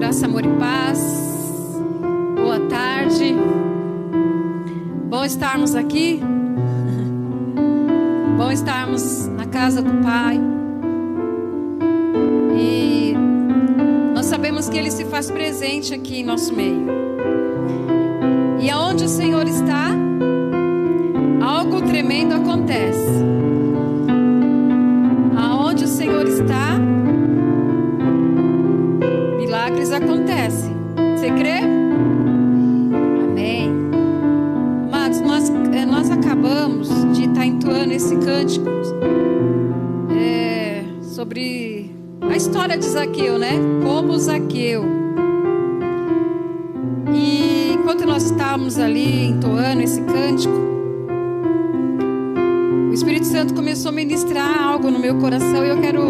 Graça, amor e paz. Boa tarde. Bom estarmos aqui. Bom estarmos na casa do Pai. E nós sabemos que Ele se faz presente aqui em nosso meio. E aonde o Senhor está, algo tremendo acontece. Sobre a história de Zaqueu, né? Como Zaqueu. E enquanto nós estávamos ali entoando esse cântico, o Espírito Santo começou a ministrar algo no meu coração e eu quero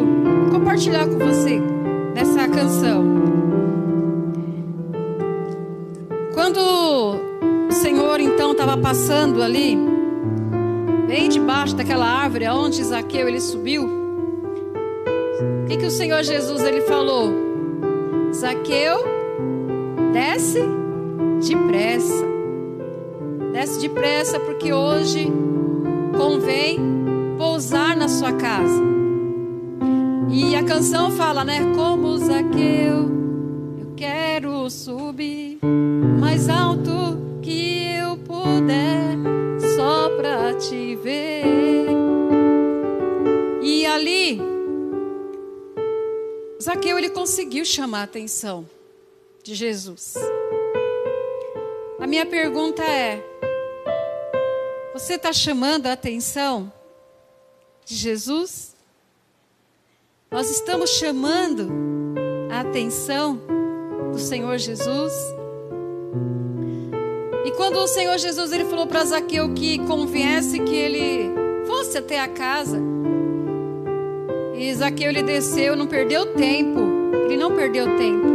compartilhar com você dessa canção. Quando o Senhor então estava passando ali, bem debaixo daquela árvore aonde Zaqueu ele subiu, que, que o Senhor Jesus ele falou? Zaqueu, desce depressa. Desce depressa porque hoje convém pousar na sua casa. E a canção fala, né? Como Zaqueu, eu quero subir mais alto que eu puder, só pra te ver. E ali, Zaqueu ele conseguiu chamar a atenção de Jesus. A minha pergunta é: você está chamando a atenção de Jesus? Nós estamos chamando a atenção do Senhor Jesus? E quando o Senhor Jesus ele falou para Zaqueu que conviesse que ele fosse até a casa, e Zaqueu ele desceu, não perdeu tempo, ele não perdeu tempo.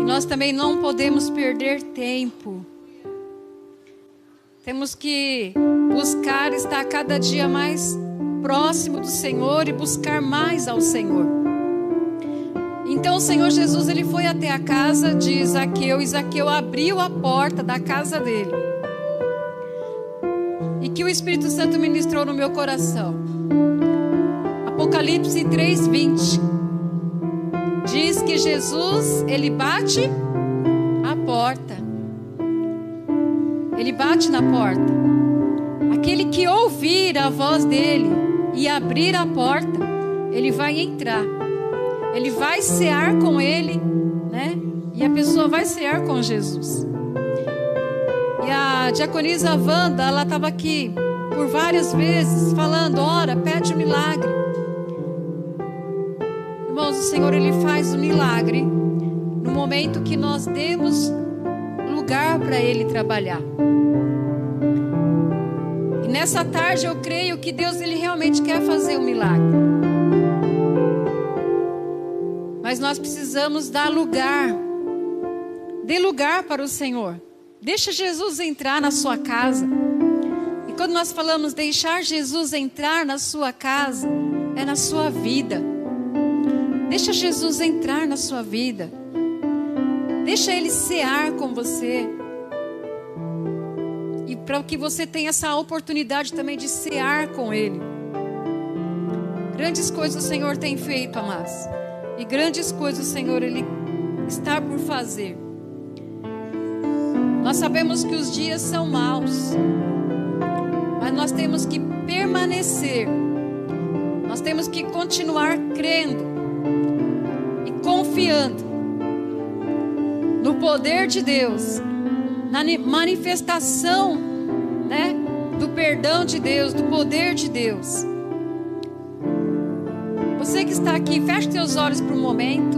E nós também não podemos perder tempo. Temos que buscar estar cada dia mais próximo do Senhor e buscar mais ao Senhor. Então o Senhor Jesus ele foi até a casa de Zaqueu e Zaqueu abriu a porta da casa dele. E que o Espírito Santo ministrou no meu coração. Apocalipse 3:20 diz que Jesus ele bate a porta. Ele bate na porta. Aquele que ouvir a voz dele e abrir a porta, ele vai entrar. Ele vai cear com ele, né? E a pessoa vai cear com Jesus. E a diaconisa Wanda, ela estava aqui por várias vezes falando: ora, pede um milagre. Irmãos, o Senhor ele faz o milagre no momento que nós demos lugar para ele trabalhar. E nessa tarde eu creio que Deus ele realmente quer fazer um milagre. Mas nós precisamos dar lugar. Dê lugar para o Senhor. Deixa Jesus entrar na sua casa. E quando nós falamos deixar Jesus entrar na sua casa, é na sua vida. Deixa Jesus entrar na sua vida. Deixa ele cear com você. E para que você tenha essa oportunidade também de cear com ele. Grandes coisas o Senhor tem feito, amados. E grandes coisas o Senhor ele está por fazer. Nós sabemos que os dias são maus. Mas nós temos que permanecer. Nós temos que continuar crendo confiando no poder de Deus, na manifestação, né, do perdão de Deus, do poder de Deus. Você que está aqui, feche seus olhos por um momento.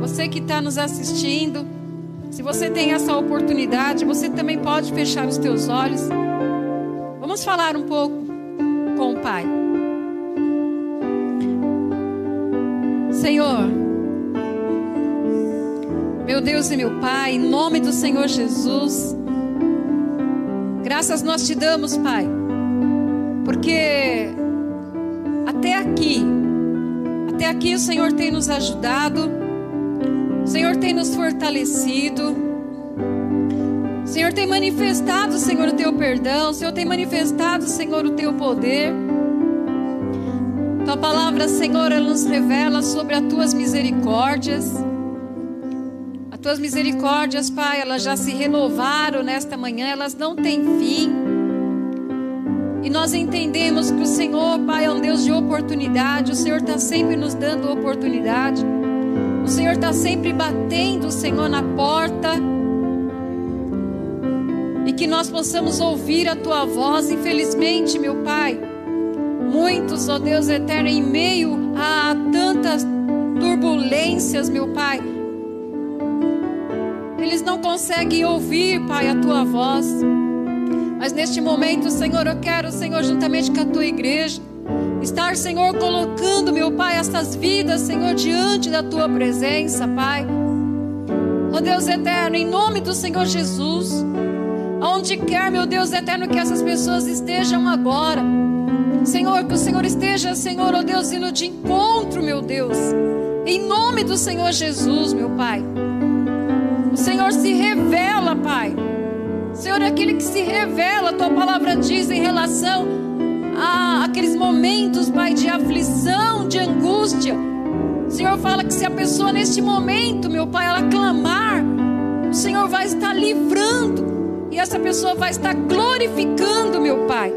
Você que está nos assistindo, se você tem essa oportunidade, você também pode fechar os teus olhos. Vamos falar um pouco com o Pai. Senhor, meu Deus e meu Pai, em nome do Senhor Jesus, graças nós te damos, Pai, porque até aqui, até aqui o Senhor tem nos ajudado, o Senhor tem nos fortalecido. O Senhor tem manifestado, Senhor, o teu perdão. O Senhor tem manifestado, Senhor, o teu poder. Tua palavra, Senhor, ela nos revela sobre as tuas misericórdias. As tuas misericórdias, Pai, elas já se renovaram nesta manhã, elas não têm fim. E nós entendemos que o Senhor, Pai, é um Deus de oportunidade. O Senhor está sempre nos dando oportunidade. O Senhor está sempre batendo, Senhor, na porta. E que nós possamos ouvir a tua voz. Infelizmente, meu Pai, muitos, ó Deus eterno, em meio a tantas turbulências, meu Pai, eles não conseguem ouvir, Pai, a tua voz. Mas neste momento, Senhor, eu quero, Senhor, juntamente com a tua igreja, estar, Senhor, colocando, meu Pai, essas vidas, Senhor, diante da tua presença, Pai. Ó Deus eterno, em nome do Senhor Jesus, aonde quer, meu Deus eterno, que essas pessoas estejam agora. Senhor, que o Senhor esteja, Senhor, ó Deus, indo de encontro, meu Deus. Em nome do Senhor Jesus, meu Pai. Senhor se revela, Pai. Senhor, é aquele que se revela, a tua palavra diz em relação a aqueles momentos, Pai, de aflição, de angústia. O Senhor fala que se a pessoa neste momento, meu Pai, ela clamar, o Senhor vai estar livrando e essa pessoa vai estar glorificando, meu Pai,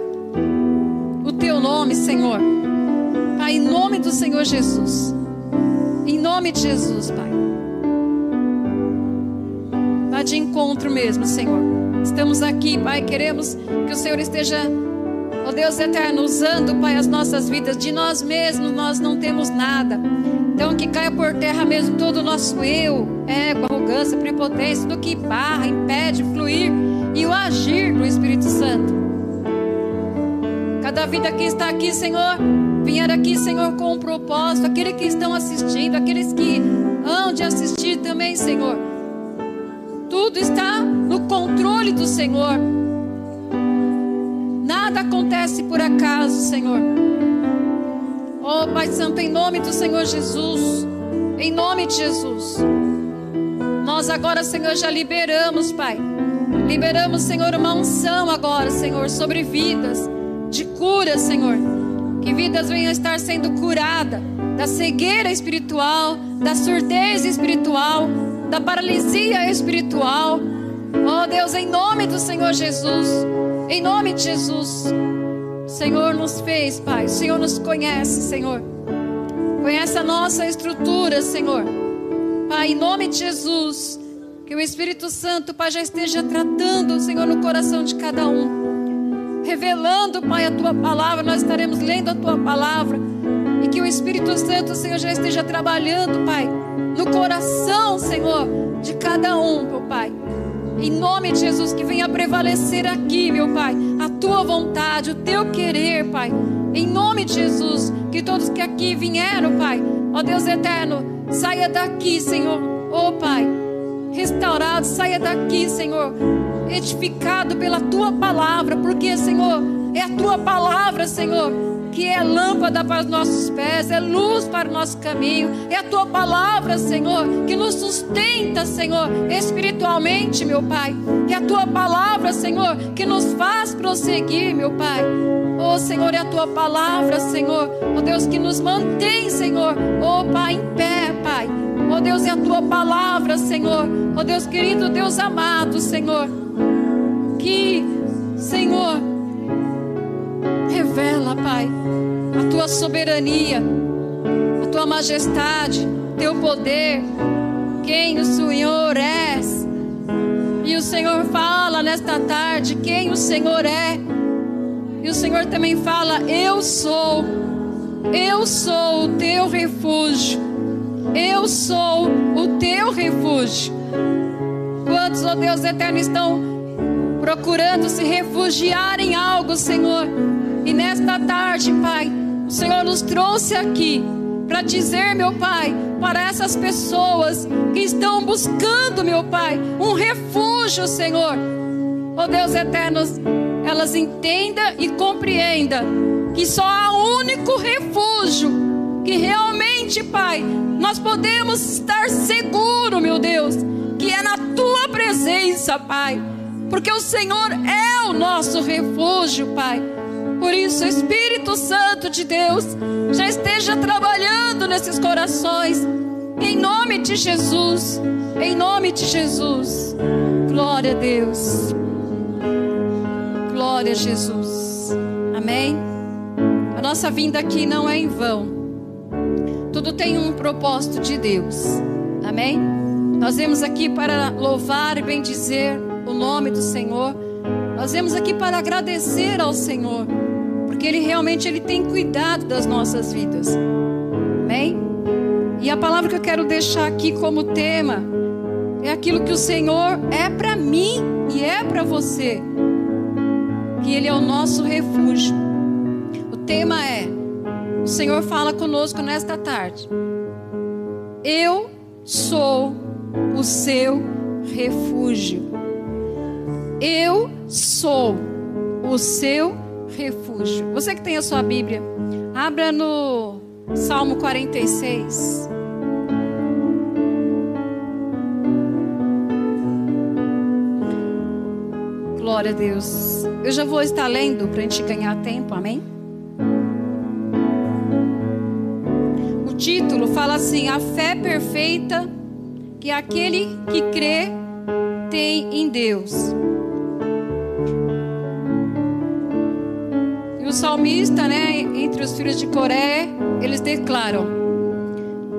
o teu nome, Senhor. Pai, em nome do Senhor Jesus. Em nome de Jesus, Pai. De encontro mesmo, Senhor. Estamos aqui, Pai, queremos que o Senhor esteja, ó Deus eterno, usando, Pai, as nossas vidas. De nós mesmos nós não temos nada. Então que caia por terra mesmo todo o nosso eu, ego, arrogância, prepotência, do que barra, impede fluir e o agir do Espírito Santo. Cada vida que está aqui, Senhor, vier aqui, Senhor, com um propósito. Aqueles que estão assistindo, aqueles que hão de assistir também, Senhor. Tudo está no controle do Senhor. Nada acontece por acaso, Senhor. Oh, Pai Santo, em nome do Senhor Jesus. Em nome de Jesus. Nós agora, Senhor, já liberamos, Pai. Liberamos, Senhor, uma unção agora, Senhor, sobre vidas de cura, Senhor. Que vidas venham estar sendo curadas da cegueira espiritual, da surdez espiritual, da paralisia espiritual, Oh Deus, em nome do Senhor Jesus, em nome de Jesus, o Senhor nos fez, Pai, o Senhor nos conhece, Senhor. Conhece a nossa estrutura, Senhor. Pai, em nome de Jesus, que o Espírito Santo, Pai, já esteja tratando, Senhor, no coração de cada um. Revelando, Pai, a tua palavra, nós estaremos lendo a tua palavra. E que o Espírito Santo, Senhor, já esteja trabalhando, Pai, no coração, Senhor, de cada um, meu Pai. Em nome de Jesus, que venha prevalecer aqui, meu Pai, a tua vontade, o teu querer, Pai. Em nome de Jesus, que todos que aqui vieram, Pai, ó Deus eterno, saia daqui, Senhor, ó Pai, restaurado, saia daqui, Senhor, edificado pela tua palavra, porque, Senhor, é a tua palavra, Senhor, que é lâmpada para os nossos pés, é luz para o nosso caminho, é a tua palavra, Senhor, que nos sustenta, Senhor, espiritualmente, meu Pai, é a tua palavra, Senhor, que nos faz prosseguir, meu Pai. Oh, Senhor, é a tua palavra, Senhor, oh Deus, que nos mantém, Senhor, oh Pai, em pé, Pai. Oh Deus, é a tua palavra, Senhor, oh Deus querido, Deus amado, Senhor, que, Senhor, revela, Pai, a tua soberania, a tua majestade, teu poder, quem o Senhor é. E o Senhor fala nesta tarde quem o Senhor é. E o Senhor também fala: Eu sou, eu sou o teu refúgio, eu sou o teu refúgio. Quantos, ó oh Deus eterno, estão procurando se refugiar em algo, Senhor? E nesta tarde, Pai, o Senhor nos trouxe aqui para dizer, meu Pai, para essas pessoas que estão buscando, meu Pai, um refúgio, Senhor. Oh Deus eterno, elas entendam e compreendam que só há um único refúgio que realmente, Pai, nós podemos estar seguros, meu força, Pai. Porque o Senhor é o nosso refúgio, Pai. Por isso, Espírito Santo de Deus, já esteja trabalhando nesses corações. Em nome de Jesus. Em nome de Jesus. Glória a Deus. Glória a Jesus. Amém. A nossa vinda aqui não é em vão. Tudo tem um propósito de Deus. Amém? Nós vemos aqui para louvar e bendizer o nome do Senhor. Nós vemos aqui para agradecer ao Senhor, porque Ele realmente Ele tem cuidado das nossas vidas. Amém? E a palavra que eu quero deixar aqui como tema é aquilo que o Senhor é para mim e é para você que Ele é o nosso refúgio. O tema é: o Senhor fala conosco nesta tarde. Eu sou o seu refúgio. Eu sou o seu refúgio. Você que tem a sua Bíblia, abra no Salmo 46. Glória a Deus. Eu já vou estar lendo para a gente ganhar tempo, amém? O título fala assim: A fé perfeita que aquele que crê tem em Deus. O salmista, né, entre os filhos de Coré, eles declaram: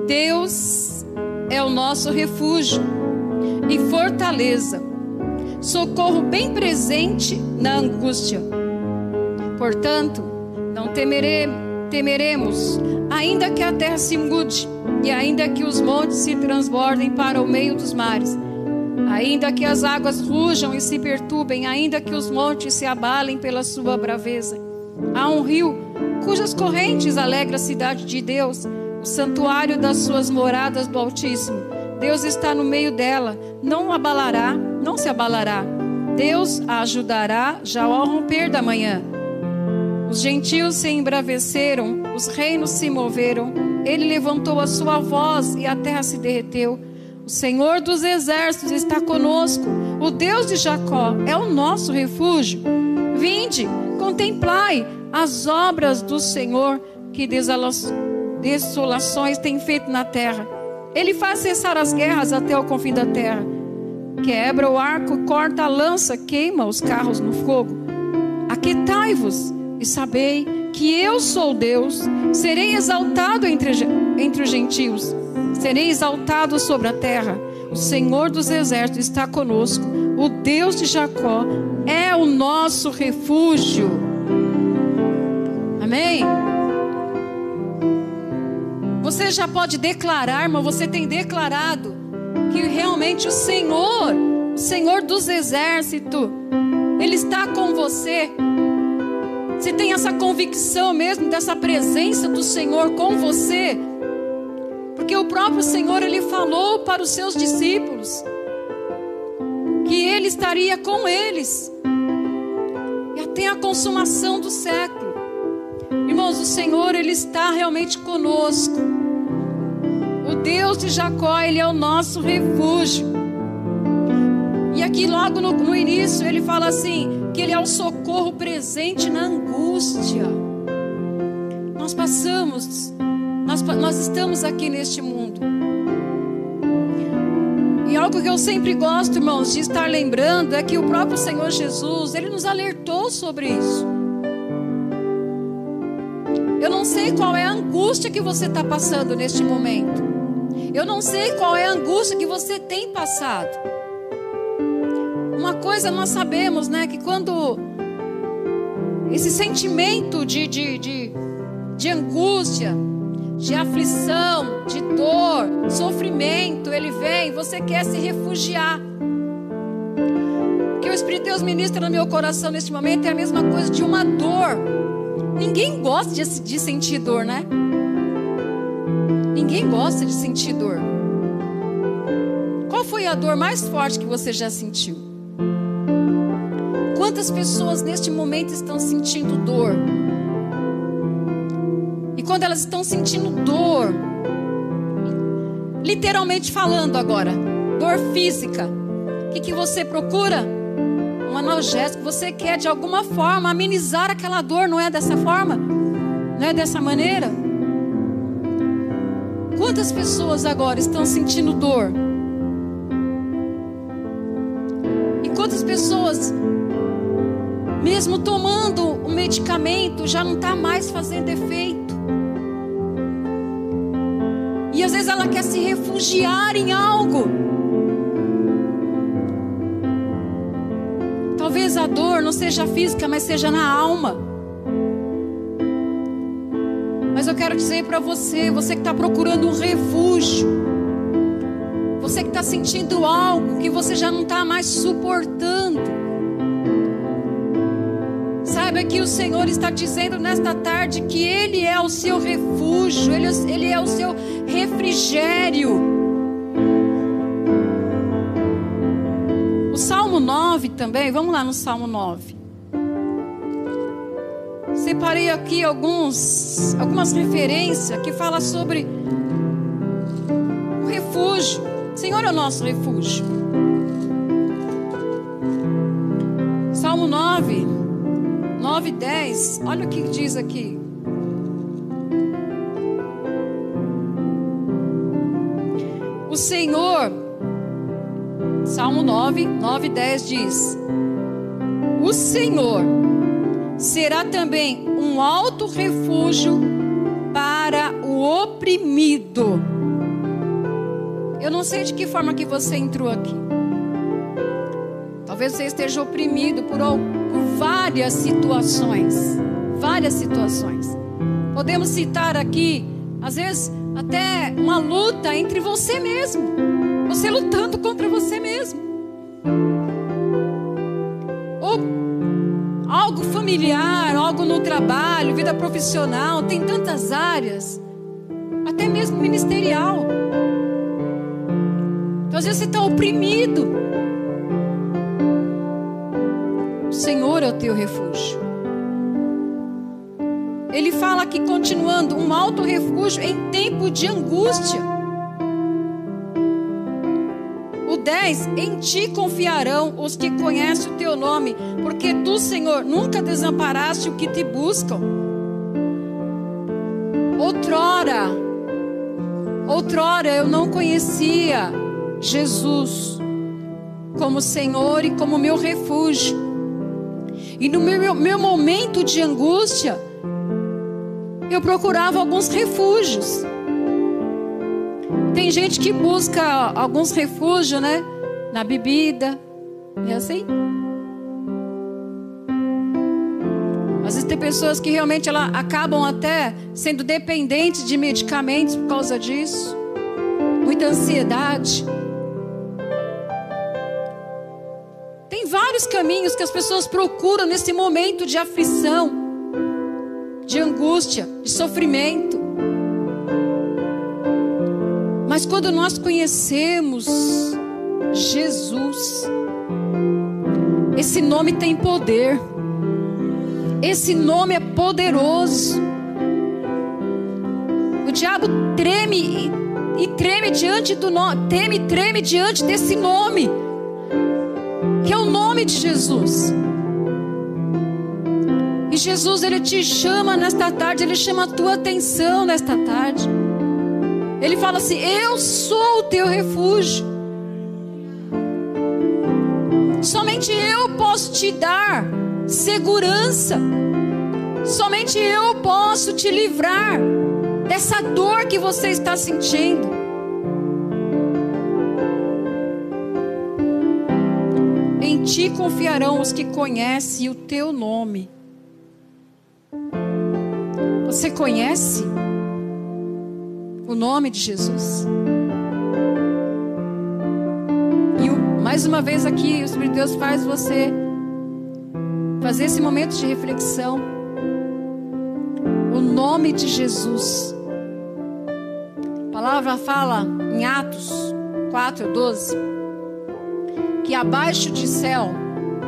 Deus é o nosso refúgio e fortaleza socorro bem presente na angústia. Portanto, não temere, temeremos, ainda que a terra se mude, e ainda que os montes se transbordem para o meio dos mares, ainda que as águas rujam e se perturbem, ainda que os montes se abalem pela sua braveza. Há um rio cujas correntes alegra a cidade de Deus, o santuário das suas moradas do Altíssimo. Deus está no meio dela, não abalará não se abalará. Deus a ajudará já ao romper da manhã. Os gentios se embraveceram, os reinos se moveram. Ele levantou a sua voz e a terra se derreteu. O Senhor dos exércitos está conosco. O Deus de Jacó é o nosso refúgio. Vinde, contemplai as obras do Senhor que desolações tem feito na terra. Ele faz cessar as guerras até o confim da terra quebra o arco, corta a lança, queima os carros no fogo. Aquetai-vos e sabei que eu sou Deus, serei exaltado entre, entre os gentios, serei exaltado sobre a terra. O Senhor dos exércitos está conosco, o Deus de Jacó é o nosso refúgio. Amém? Você já pode declarar, mas você tem declarado que realmente o Senhor, o Senhor dos exércitos, Ele está com você. Você tem essa convicção mesmo dessa presença do Senhor com você. Porque o próprio Senhor, Ele falou para os seus discípulos que Ele estaria com eles. E até a consumação do século. Irmãos, o Senhor, Ele está realmente conosco. O Deus de Jacó, Ele é o nosso refúgio. E aqui, logo no, no início, ele fala assim: que Ele é o socorro presente na angústia. Nós passamos, nós, nós estamos aqui neste mundo. E algo que eu sempre gosto, irmãos, de estar lembrando é que o próprio Senhor Jesus, Ele nos alertou sobre isso. Eu não sei qual é a angústia que você está passando neste momento. Eu não sei qual é a angústia que você tem passado. Uma coisa nós sabemos, né? Que quando esse sentimento de, de, de, de angústia, de aflição, de dor, sofrimento, ele vem, você quer se refugiar. O que o Espírito de Deus ministra no meu coração neste momento é a mesma coisa de uma dor. Ninguém gosta de, de sentir dor, né? Ninguém gosta de sentir dor. Qual foi a dor mais forte que você já sentiu? Quantas pessoas neste momento estão sentindo dor? Quando elas estão sentindo dor, literalmente falando agora, dor física, O que, que você procura? Um analgésico. Você quer de alguma forma amenizar aquela dor, não é dessa forma? Não é dessa maneira? Quantas pessoas agora estão sentindo dor? E quantas pessoas, mesmo tomando o medicamento, já não está mais fazendo efeito? Vezes ela quer se refugiar em algo. Talvez a dor não seja física, mas seja na alma. Mas eu quero dizer para você, você que está procurando um refúgio, você que está sentindo algo que você já não está mais suportando. Saiba que o Senhor está dizendo nesta tarde que Ele é o seu refúgio, Ele, ele é o seu refrigério. O Salmo 9 também, vamos lá no Salmo 9 separei aqui alguns, algumas referências que fala sobre o refúgio. O Senhor é o nosso refúgio. Salmo 9, 9 e 10. Olha o que diz aqui. O Senhor, Salmo 9, 9 e 10 diz: O Senhor será também um alto refúgio para o oprimido. Eu não sei de que forma que você entrou aqui. Talvez você esteja oprimido por, por várias situações. Várias situações. Podemos citar aqui, às vezes, até uma luta entre você mesmo. Você lutando contra você mesmo. algo familiar, algo no trabalho, vida profissional, tem tantas áreas, até mesmo ministerial. Então, às vezes você está oprimido. O Senhor é o teu refúgio. Ele fala aqui, continuando, um alto refúgio em tempo de angústia. 10: Em ti confiarão os que conhecem o teu nome, porque tu, Senhor, nunca desamparaste o que te buscam. Outrora, outrora eu não conhecia Jesus como Senhor e como meu refúgio. E no meu, meu momento de angústia, eu procurava alguns refúgios. Tem gente que busca alguns refúgios, né? Na bebida. É assim? Às vezes tem pessoas que realmente ela, acabam até sendo dependentes de medicamentos por causa disso. Muita ansiedade. Tem vários caminhos que as pessoas procuram nesse momento de aflição, de angústia, de sofrimento. Mas quando nós conhecemos Jesus, esse nome tem poder. Esse nome é poderoso. O diabo treme e, treme diante do nome, teme treme diante desse nome, que é o nome de Jesus. E Jesus ele te chama nesta tarde, ele chama a tua atenção nesta tarde. Ele fala assim: Eu sou o teu refúgio. Somente eu posso te dar segurança. Somente eu posso te livrar dessa dor que você está sentindo. Em ti confiarão os que conhecem o teu nome. Você conhece? o nome de Jesus. E mais uma vez aqui, o Espírito de Deus faz você fazer esse momento de reflexão. O nome de Jesus. A palavra fala em Atos 4, 12 que abaixo de céu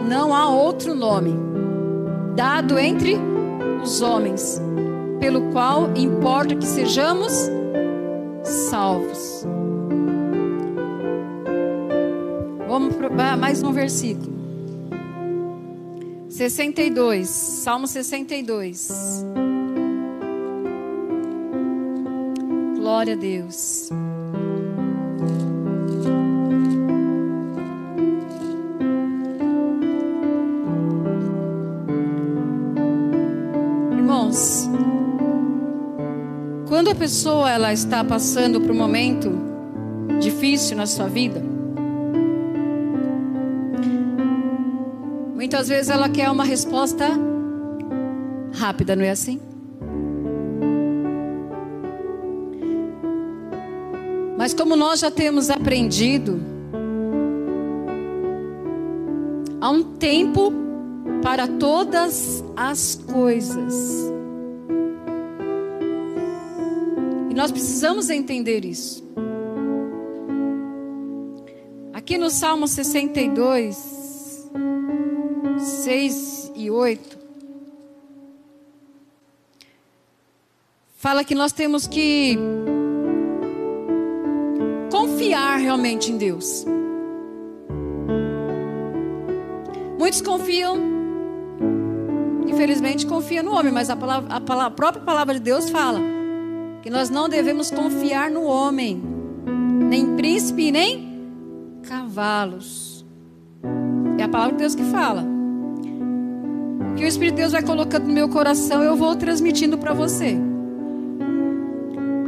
não há outro nome dado entre os homens, pelo qual importa que sejamos salvos. Vamos para mais um versículo. 62, Salmo 62. Glória a Deus. Quando a pessoa ela está passando por um momento difícil na sua vida, muitas vezes ela quer uma resposta rápida, não é assim? Mas como nós já temos aprendido, há um tempo para todas as coisas. Nós precisamos entender isso. Aqui no Salmo 62, 6 e 8, fala que nós temos que confiar realmente em Deus. Muitos confiam, infelizmente, confiam no homem, mas a, palavra, a, palavra, a própria palavra de Deus fala que nós não devemos confiar no homem, nem príncipe, nem cavalos. É a palavra de Deus que fala. O que o Espírito de Deus vai colocando no meu coração, eu vou transmitindo para você.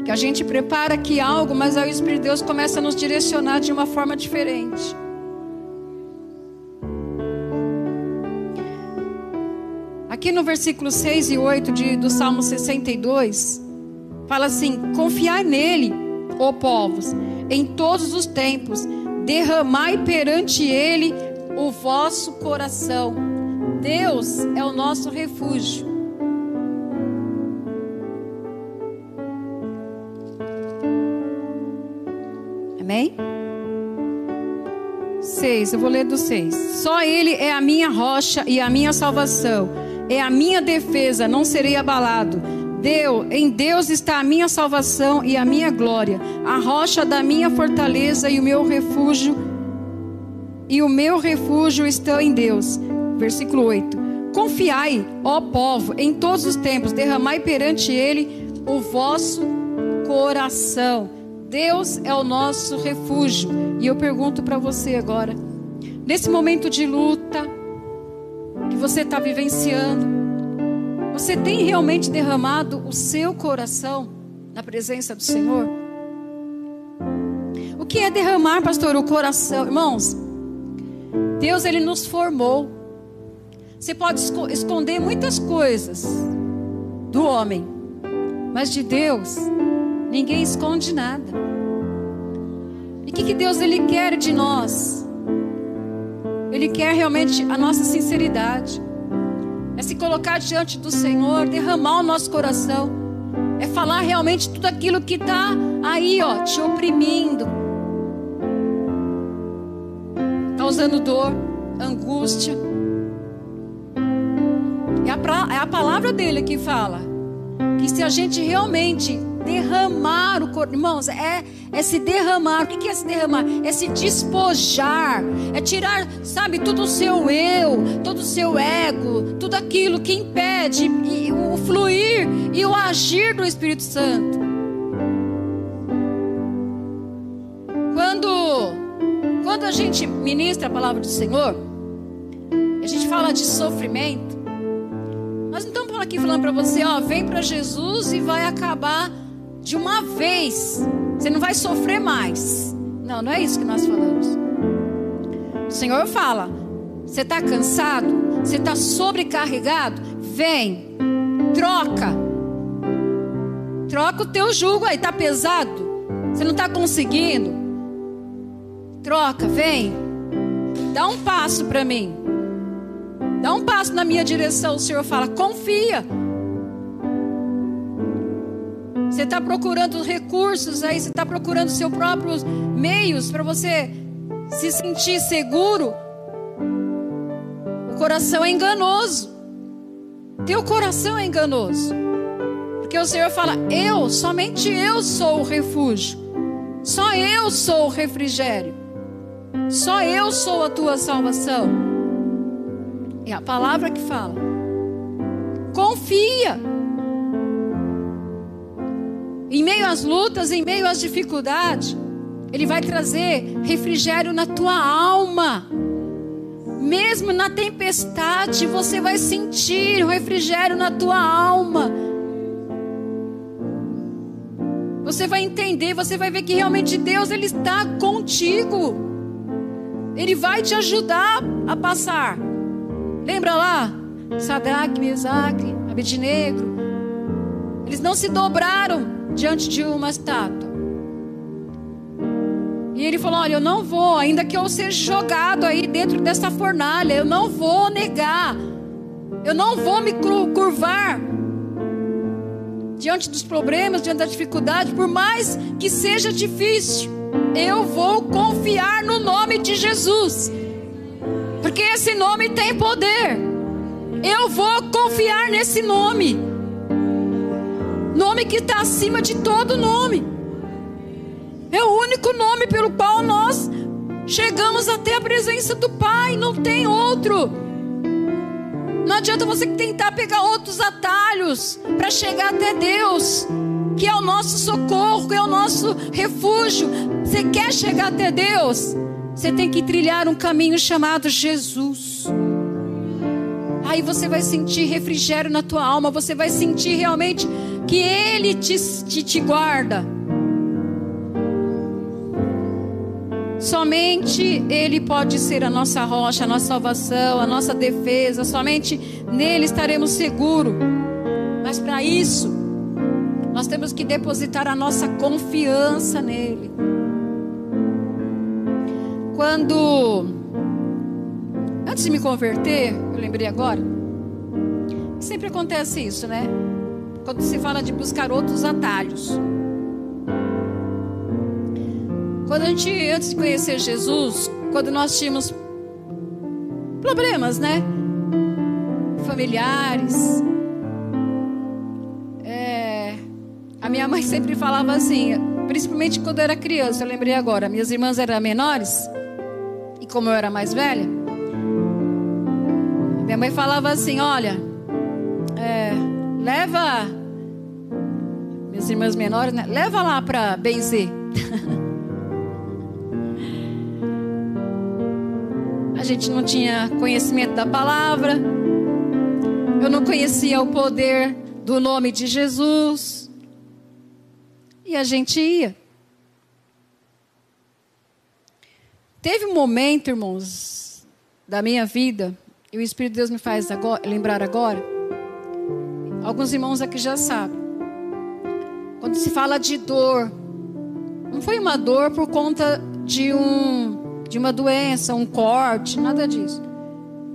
Que a gente prepara aqui algo, mas aí o Espírito de Deus começa a nos direcionar de uma forma diferente. Aqui no versículo 6 e 8 de, do Salmo 62, fala assim: Confiai nele, ó povos, em todos os tempos, derramai perante ele o vosso coração. Deus é o nosso refúgio. Amém? 6, eu vou ler do 6. Só Ele é a minha rocha e a minha salvação, é a minha defesa, não serei abalado. Deus, em Deus está a minha salvação e a minha glória, a rocha da minha fortaleza e o meu refúgio. E o meu refúgio está em Deus. Versículo 8. Confiai, ó povo, em todos os tempos, derramai perante Ele o vosso coração Deus é o nosso refúgio. E eu pergunto para você agora, nesse momento de luta que você está vivenciando, você tem realmente derramado o seu coração na presença do Senhor? O que é derramar, pastor, o coração? Irmãos, Deus ele nos formou. Você pode esconder muitas coisas do homem, mas de Deus Ninguém esconde nada. E o que, que Deus ele quer de nós? Ele quer realmente a nossa sinceridade. É se colocar diante do Senhor, derramar o nosso coração. É falar realmente tudo aquilo que está aí, ó, te oprimindo, causando dor, angústia. É a, é a palavra dele que fala que se a gente realmente derramar o corpo. Irmãos, é, é se derramar. O que é se derramar? É se despojar. É tirar, sabe, todo o seu eu, todo o seu ego, tudo aquilo que impede o fluir e o agir do Espírito Santo. Quando, quando a gente ministra a palavra do Senhor, a gente fala de sofrimento. Nós não estamos aqui falando para você, ó, vem para Jesus e vai acabar de uma vez. Você não vai sofrer mais. Não, não é isso que nós falamos. O Senhor fala: você está cansado? Você está sobrecarregado? Vem, troca. Troca o teu jugo aí, está pesado? Você não está conseguindo? Troca, vem. Dá um passo para mim. Dá um passo na minha direção. O Senhor fala: confia. Você está procurando recursos aí, você está procurando seus próprios meios para você se sentir seguro. O coração é enganoso. Teu coração é enganoso. Porque o Senhor fala: Eu, somente eu sou o refúgio. Só eu sou o refrigério. Só eu sou a tua salvação. É a palavra que fala. Confia. Em meio às lutas, em meio às dificuldades, Ele vai trazer refrigério na tua alma. Mesmo na tempestade, você vai sentir o refrigério na tua alma. Você vai entender, você vai ver que realmente Deus ele está contigo. Ele vai te ajudar a passar. Lembra lá? Sadraque, Mesaque, Abednego. Eles não se dobraram diante de uma estátua. E ele falou: Olha, eu não vou, ainda que eu seja jogado aí dentro dessa fornalha, eu não vou negar, eu não vou me curvar diante dos problemas, diante da dificuldade, por mais que seja difícil, eu vou confiar no nome de Jesus, porque esse nome tem poder. Eu vou confiar nesse nome, nome que está acima de todo nome. É o único nome pelo qual nós chegamos até a presença do Pai, não tem outro. Não adianta você tentar pegar outros atalhos para chegar até Deus, que é o nosso socorro, que é o nosso refúgio. Você quer chegar até Deus? Você tem que trilhar um caminho chamado Jesus. Aí você vai sentir refrigério na tua alma, você vai sentir realmente que Ele te, te, te guarda. Somente Ele pode ser a nossa rocha, a nossa salvação, a nossa defesa. Somente nele estaremos seguros. Mas para isso, nós temos que depositar a nossa confiança nele. Quando, antes de me converter, eu lembrei agora, sempre acontece isso, né? Quando se fala de buscar outros atalhos. Quando a gente, antes de conhecer Jesus, quando nós tínhamos problemas, né? Familiares. É, a minha mãe sempre falava assim, principalmente quando eu era criança, eu lembrei agora, minhas irmãs eram menores, e como eu era mais velha, minha mãe falava assim: olha, é, leva. Minhas irmãs menores, né? Leva lá para benzer. gente não tinha conhecimento da palavra, eu não conhecia o poder do nome de Jesus. E a gente ia. Teve um momento, irmãos, da minha vida, e o Espírito de Deus me faz agora, lembrar agora. Alguns irmãos aqui já sabem. Quando se fala de dor, não foi uma dor por conta de um de uma doença, um corte, nada disso.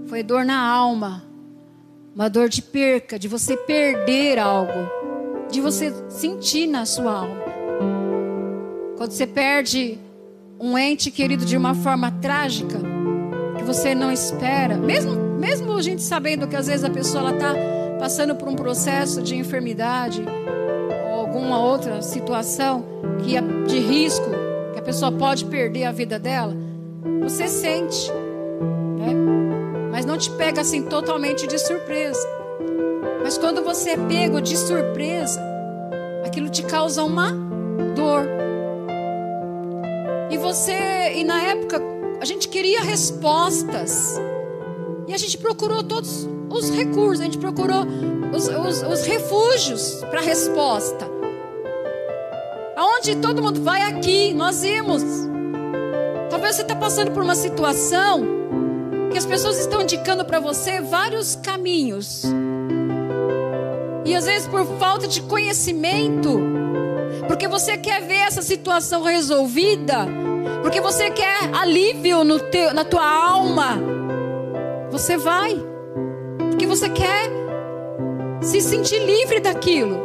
Foi dor na alma, uma dor de perca, de você perder algo, de você sentir na sua alma. Quando você perde um ente querido de uma forma trágica, que você não espera, mesmo, mesmo a gente sabendo que às vezes a pessoa está passando por um processo de enfermidade alguma outra situação que é de risco, que a pessoa pode perder a vida dela, você sente, né? mas não te pega assim totalmente de surpresa. Mas quando você é pego de surpresa, aquilo te causa uma dor. E você, e na época, a gente queria respostas. E a gente procurou todos os recursos, a gente procurou os, os, os refúgios para resposta. Aonde todo mundo vai aqui, nós íamos. Talvez você está passando por uma situação que as pessoas estão indicando para você vários caminhos. E às vezes por falta de conhecimento, porque você quer ver essa situação resolvida, porque você quer alívio no teu, na tua alma, você vai, porque você quer se sentir livre daquilo.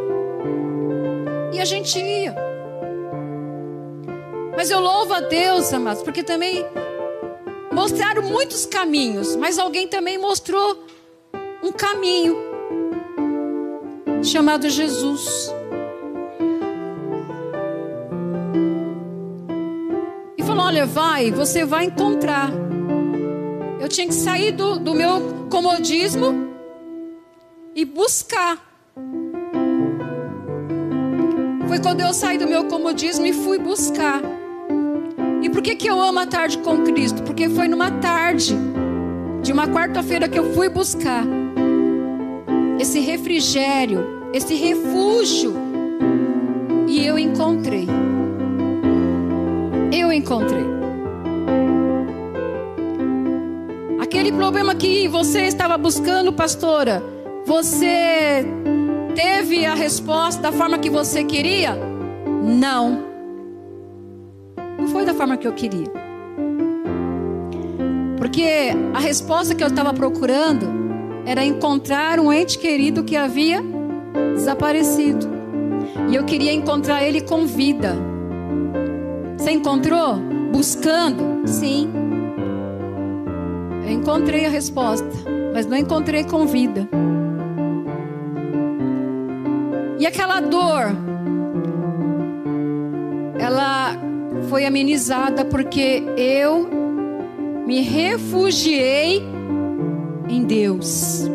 E a gente ia. Mas eu louvo a Deus, amados, porque também mostraram muitos caminhos, mas alguém também mostrou um caminho chamado Jesus. E falou: olha, vai, você vai encontrar. Eu tinha que sair do, do meu comodismo e buscar. Foi quando eu saí do meu comodismo e fui buscar. E por que, que eu amo a tarde com Cristo? Porque foi numa tarde de uma quarta-feira que eu fui buscar esse refrigério, esse refúgio. E eu encontrei. Eu encontrei. Aquele problema que você estava buscando, pastora, você teve a resposta da forma que você queria? Não. Da forma que eu queria. Porque a resposta que eu estava procurando era encontrar um ente querido que havia desaparecido. E eu queria encontrar ele com vida. Você encontrou? Buscando? Sim. Eu encontrei a resposta, mas não encontrei com vida. E aquela dor, foi amenizada porque eu me refugiei em Deus.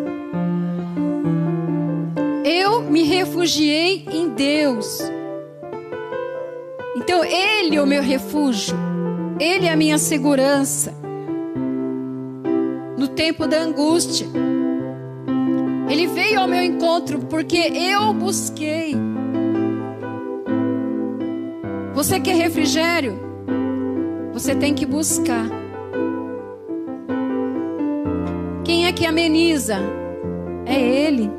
Eu me refugiei em Deus. Então, Ele é o meu refúgio, Ele é a minha segurança. No tempo da angústia, Ele veio ao meu encontro porque eu busquei. Você quer refrigério? Você tem que buscar. Quem é que ameniza? É Ele.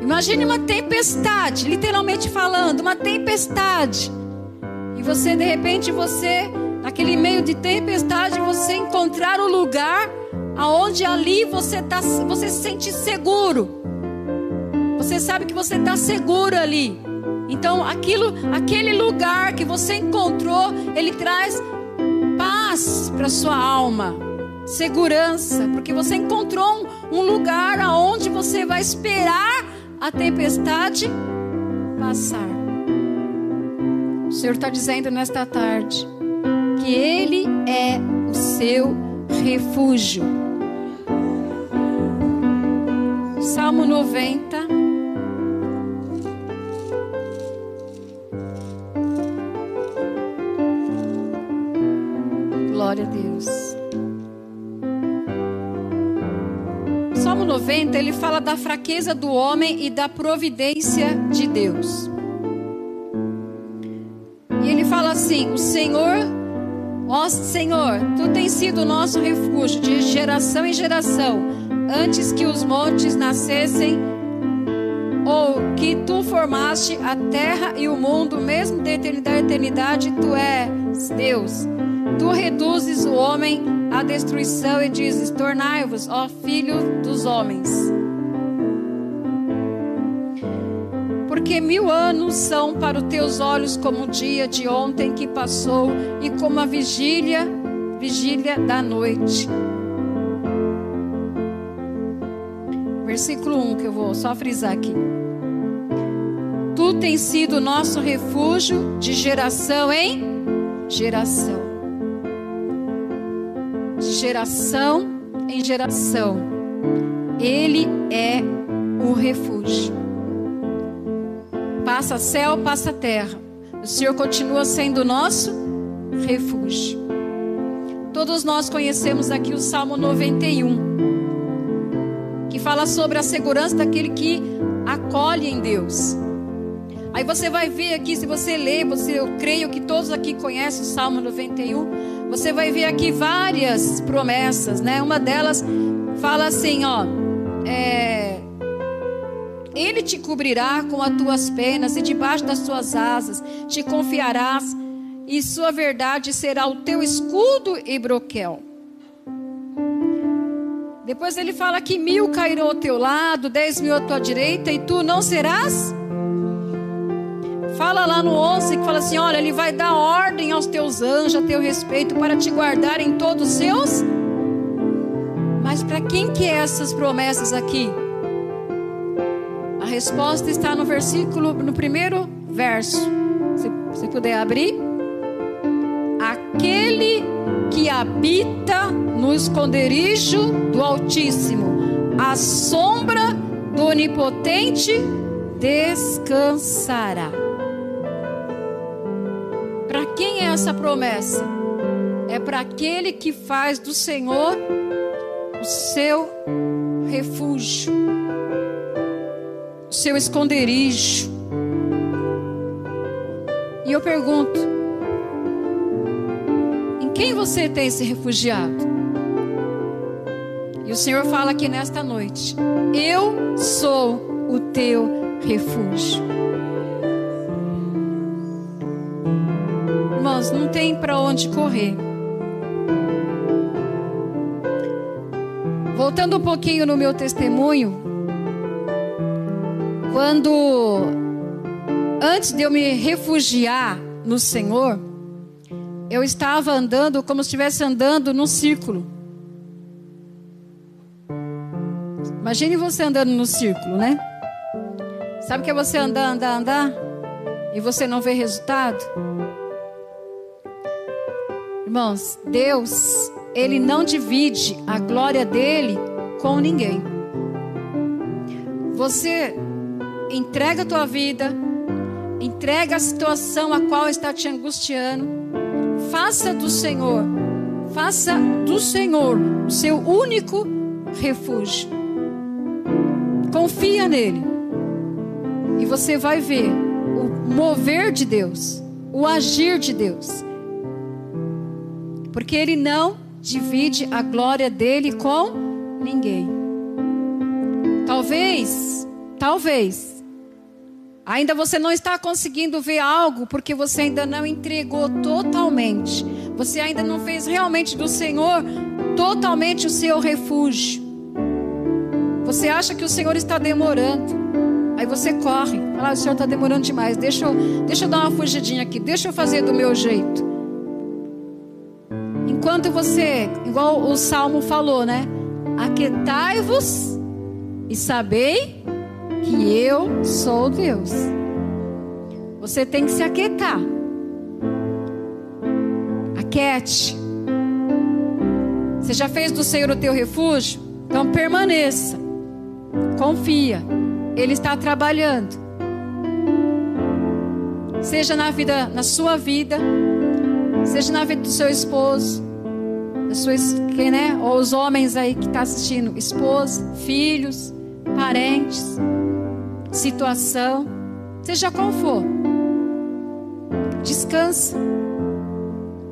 Imagine uma tempestade, literalmente falando, uma tempestade. E você, de repente, você, naquele meio de tempestade, você encontrar o lugar aonde ali você tá, você se sente seguro. Você sabe que você está seguro ali. Então, aquilo, aquele lugar que você encontrou, ele traz paz para sua alma, segurança, porque você encontrou um, um lugar aonde você vai esperar a tempestade passar. O Senhor está dizendo nesta tarde que Ele é o seu refúgio. Salmo 90. Glória a Deus. Salmo 90, ele fala da fraqueza do homem e da providência de Deus. E ele fala assim: O Senhor, ó Senhor, tu tens sido nosso refúgio de geração em geração, antes que os montes nascessem, ou que tu formaste a terra e o mundo, mesmo de eternidade eternidade, tu és Deus. Tu reduzes o homem à destruição e dizes: Tornai-vos, ó filho dos homens. Porque mil anos são para os teus olhos como o dia de ontem que passou e como a vigília, vigília da noite. Versículo 1 que eu vou só frisar aqui. Tu tens sido nosso refúgio de geração em geração geração em geração. Ele é o refúgio. Passa céu, passa terra. O Senhor continua sendo o nosso refúgio. Todos nós conhecemos aqui o Salmo 91, que fala sobre a segurança daquele que acolhe em Deus. Aí você vai ver aqui, se você ler, você, eu creio que todos aqui conhecem o Salmo 91. Você vai ver aqui várias promessas, né? Uma delas fala assim, ó, é, Ele te cobrirá com as tuas penas e debaixo das suas asas te confiarás e sua verdade será o teu escudo e broquel. Depois ele fala que mil cairão ao teu lado, dez mil à tua direita e tu não serás Fala lá no 11 que fala assim: olha, ele vai dar ordem aos teus anjos a teu respeito para te guardar em todos os seus. Mas para quem que é essas promessas aqui? A resposta está no versículo, no primeiro verso. Se você puder abrir. habita no esconderijo do Altíssimo, a sombra do Onipotente descansará. Para quem é essa promessa? É para aquele que faz do Senhor o seu refúgio, o seu esconderijo. E eu pergunto: em quem você tem se refugiado? E o Senhor fala aqui nesta noite: Eu sou o teu refúgio. Irmãos, não tem para onde correr. Voltando um pouquinho no meu testemunho, quando antes de eu me refugiar no Senhor, eu estava andando como se estivesse andando num círculo. Imagine você andando no círculo, né? Sabe que é você andar, andar, andar e você não vê resultado? Irmãos, Deus, Ele não divide a glória dele com ninguém. Você entrega a tua vida, entrega a situação a qual está te angustiando, faça do Senhor, faça do Senhor o seu único refúgio. Confia nele. E você vai ver o mover de Deus, o agir de Deus. Porque ele não divide a glória dele com ninguém. Talvez, talvez, ainda você não está conseguindo ver algo porque você ainda não entregou totalmente. Você ainda não fez realmente do Senhor totalmente o seu refúgio. Você acha que o Senhor está demorando. Aí você corre. Fala, ah, o Senhor está demorando demais. Deixa eu, deixa eu dar uma fugidinha aqui. Deixa eu fazer do meu jeito. Enquanto você, igual o Salmo falou, né? Aquetai-vos e sabei que eu sou Deus. Você tem que se aquietar. Aquete. Você já fez do Senhor o teu refúgio? Então permaneça. Confia, Ele está trabalhando. Seja na vida, na sua vida, seja na vida do seu esposo, da sua, quem, né? Ou os homens aí que tá assistindo, esposa, filhos, parentes, situação, seja qual for. Descansa.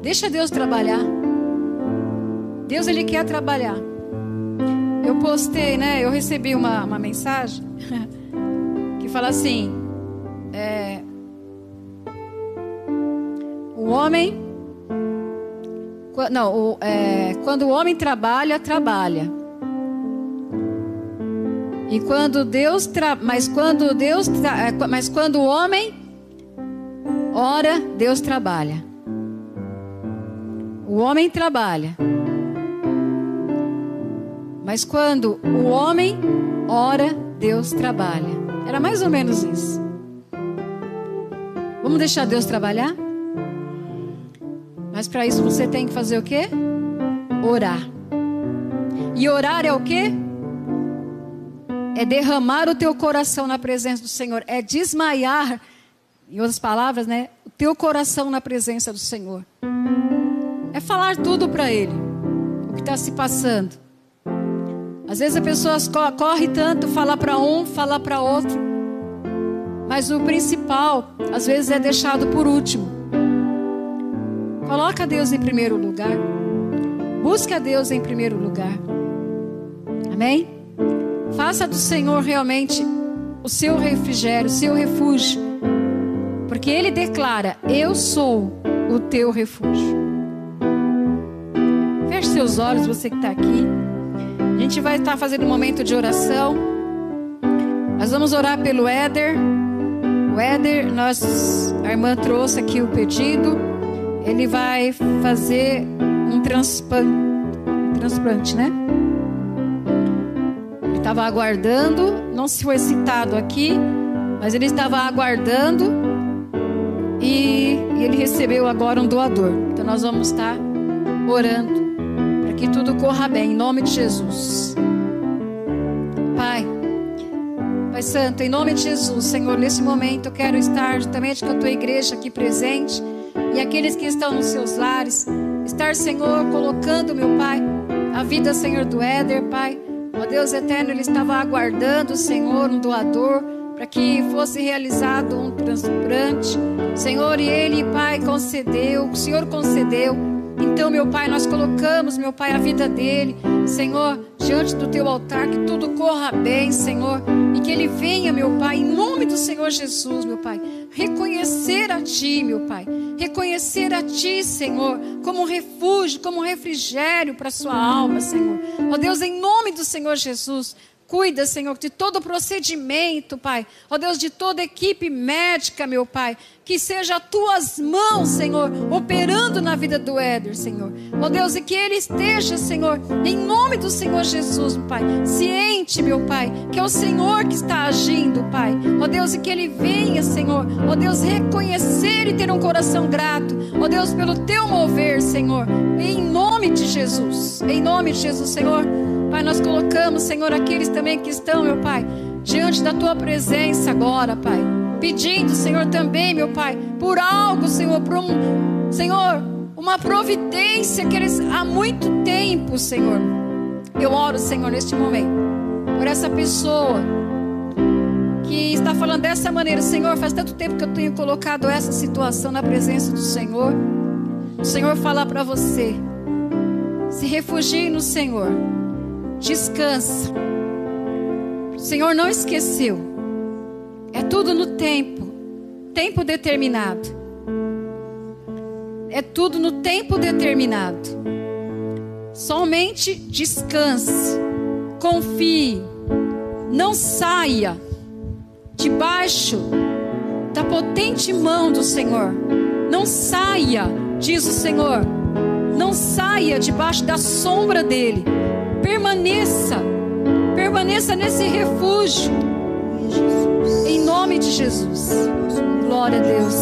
Deixa Deus trabalhar. Deus ele quer trabalhar. Eu postei, né? Eu recebi uma, uma mensagem que fala assim: é, o homem, não, o, é, quando o homem trabalha, trabalha. E quando Deus, tra, mas quando Deus, tra, é, mas quando o homem ora, Deus trabalha. O homem trabalha. Mas quando o homem ora, Deus trabalha. Era mais ou menos isso. Vamos deixar Deus trabalhar? Mas para isso você tem que fazer o quê? Orar. E orar é o quê? É derramar o teu coração na presença do Senhor, é desmaiar, em outras palavras, né, o teu coração na presença do Senhor. É falar tudo para ele, o que está se passando. Às vezes a pessoa corre tanto, fala para um, fala para outro. Mas o principal, às vezes, é deixado por último. Coloca Deus em primeiro lugar. Busca Deus em primeiro lugar. Amém? Faça do Senhor realmente o seu refrigério, o seu refúgio. Porque Ele declara: Eu sou o teu refúgio. Feche seus olhos, você que está aqui. A gente vai estar fazendo um momento de oração. Nós vamos orar pelo Éder. O Éder, a irmã trouxe aqui o pedido. Ele vai fazer um transplante, transplante né? Ele estava aguardando, não se foi citado aqui, mas ele estava aguardando e, ele recebeu agora um doador. Então nós vamos estar orando para que tudo corra bem, em nome de Jesus. Pai, Pai Santo, em nome de Jesus, Senhor, nesse momento eu quero estar juntamente com a tua igreja aqui presente e aqueles que estão nos seus lares, estar, Senhor, colocando, meu Pai, a vida, Senhor, do Éder, Pai. Ó Deus eterno, ele estava aguardando, Senhor, um doador para que fosse realizado um transplante. Senhor, e ele, Pai, concedeu, o Senhor concedeu. Então, meu Pai, nós colocamos, meu Pai, a vida dele, Senhor, diante do teu altar, que tudo corra bem, Senhor, e que ele venha, meu Pai, em nome do Senhor Jesus, meu Pai, reconhecer a Ti, meu Pai, reconhecer a Ti, Senhor, como um refúgio, como um refrigério para sua alma, Senhor. Ó Deus, em nome do Senhor Jesus, Cuida, Senhor, de todo procedimento, Pai. Ó Deus, de toda equipe médica, meu Pai. Que seja as tuas mãos, Senhor, operando na vida do Éder, Senhor. Ó Deus, e que ele esteja, Senhor, em nome do Senhor Jesus, Pai. Ciente, meu Pai, que é o Senhor que está agindo, Pai. Ó Deus, e que ele venha, Senhor. Ó Deus, reconhecer e ter um coração grato. Ó Deus, pelo teu mover, Senhor. Em nome de Jesus. Em nome de Jesus, Senhor. Pai, nós colocamos, Senhor, aqueles também que estão, meu Pai, diante da tua presença agora, Pai. Pedindo, Senhor, também, meu Pai, por algo, Senhor, por um, Senhor, uma providência que eles há muito tempo, Senhor. Eu oro, Senhor, neste momento, por essa pessoa que está falando dessa maneira, Senhor, faz tanto tempo que eu tenho colocado essa situação na presença do Senhor. O Senhor fala para você: se refugie no Senhor descansa. O Senhor não esqueceu. É tudo no tempo, tempo determinado. É tudo no tempo determinado. Somente descanse, confie, não saia debaixo da potente mão do Senhor. Não saia, diz o Senhor. Não saia debaixo da sombra dele permaneça, permaneça nesse refúgio. Em nome de Jesus. Glória a Deus.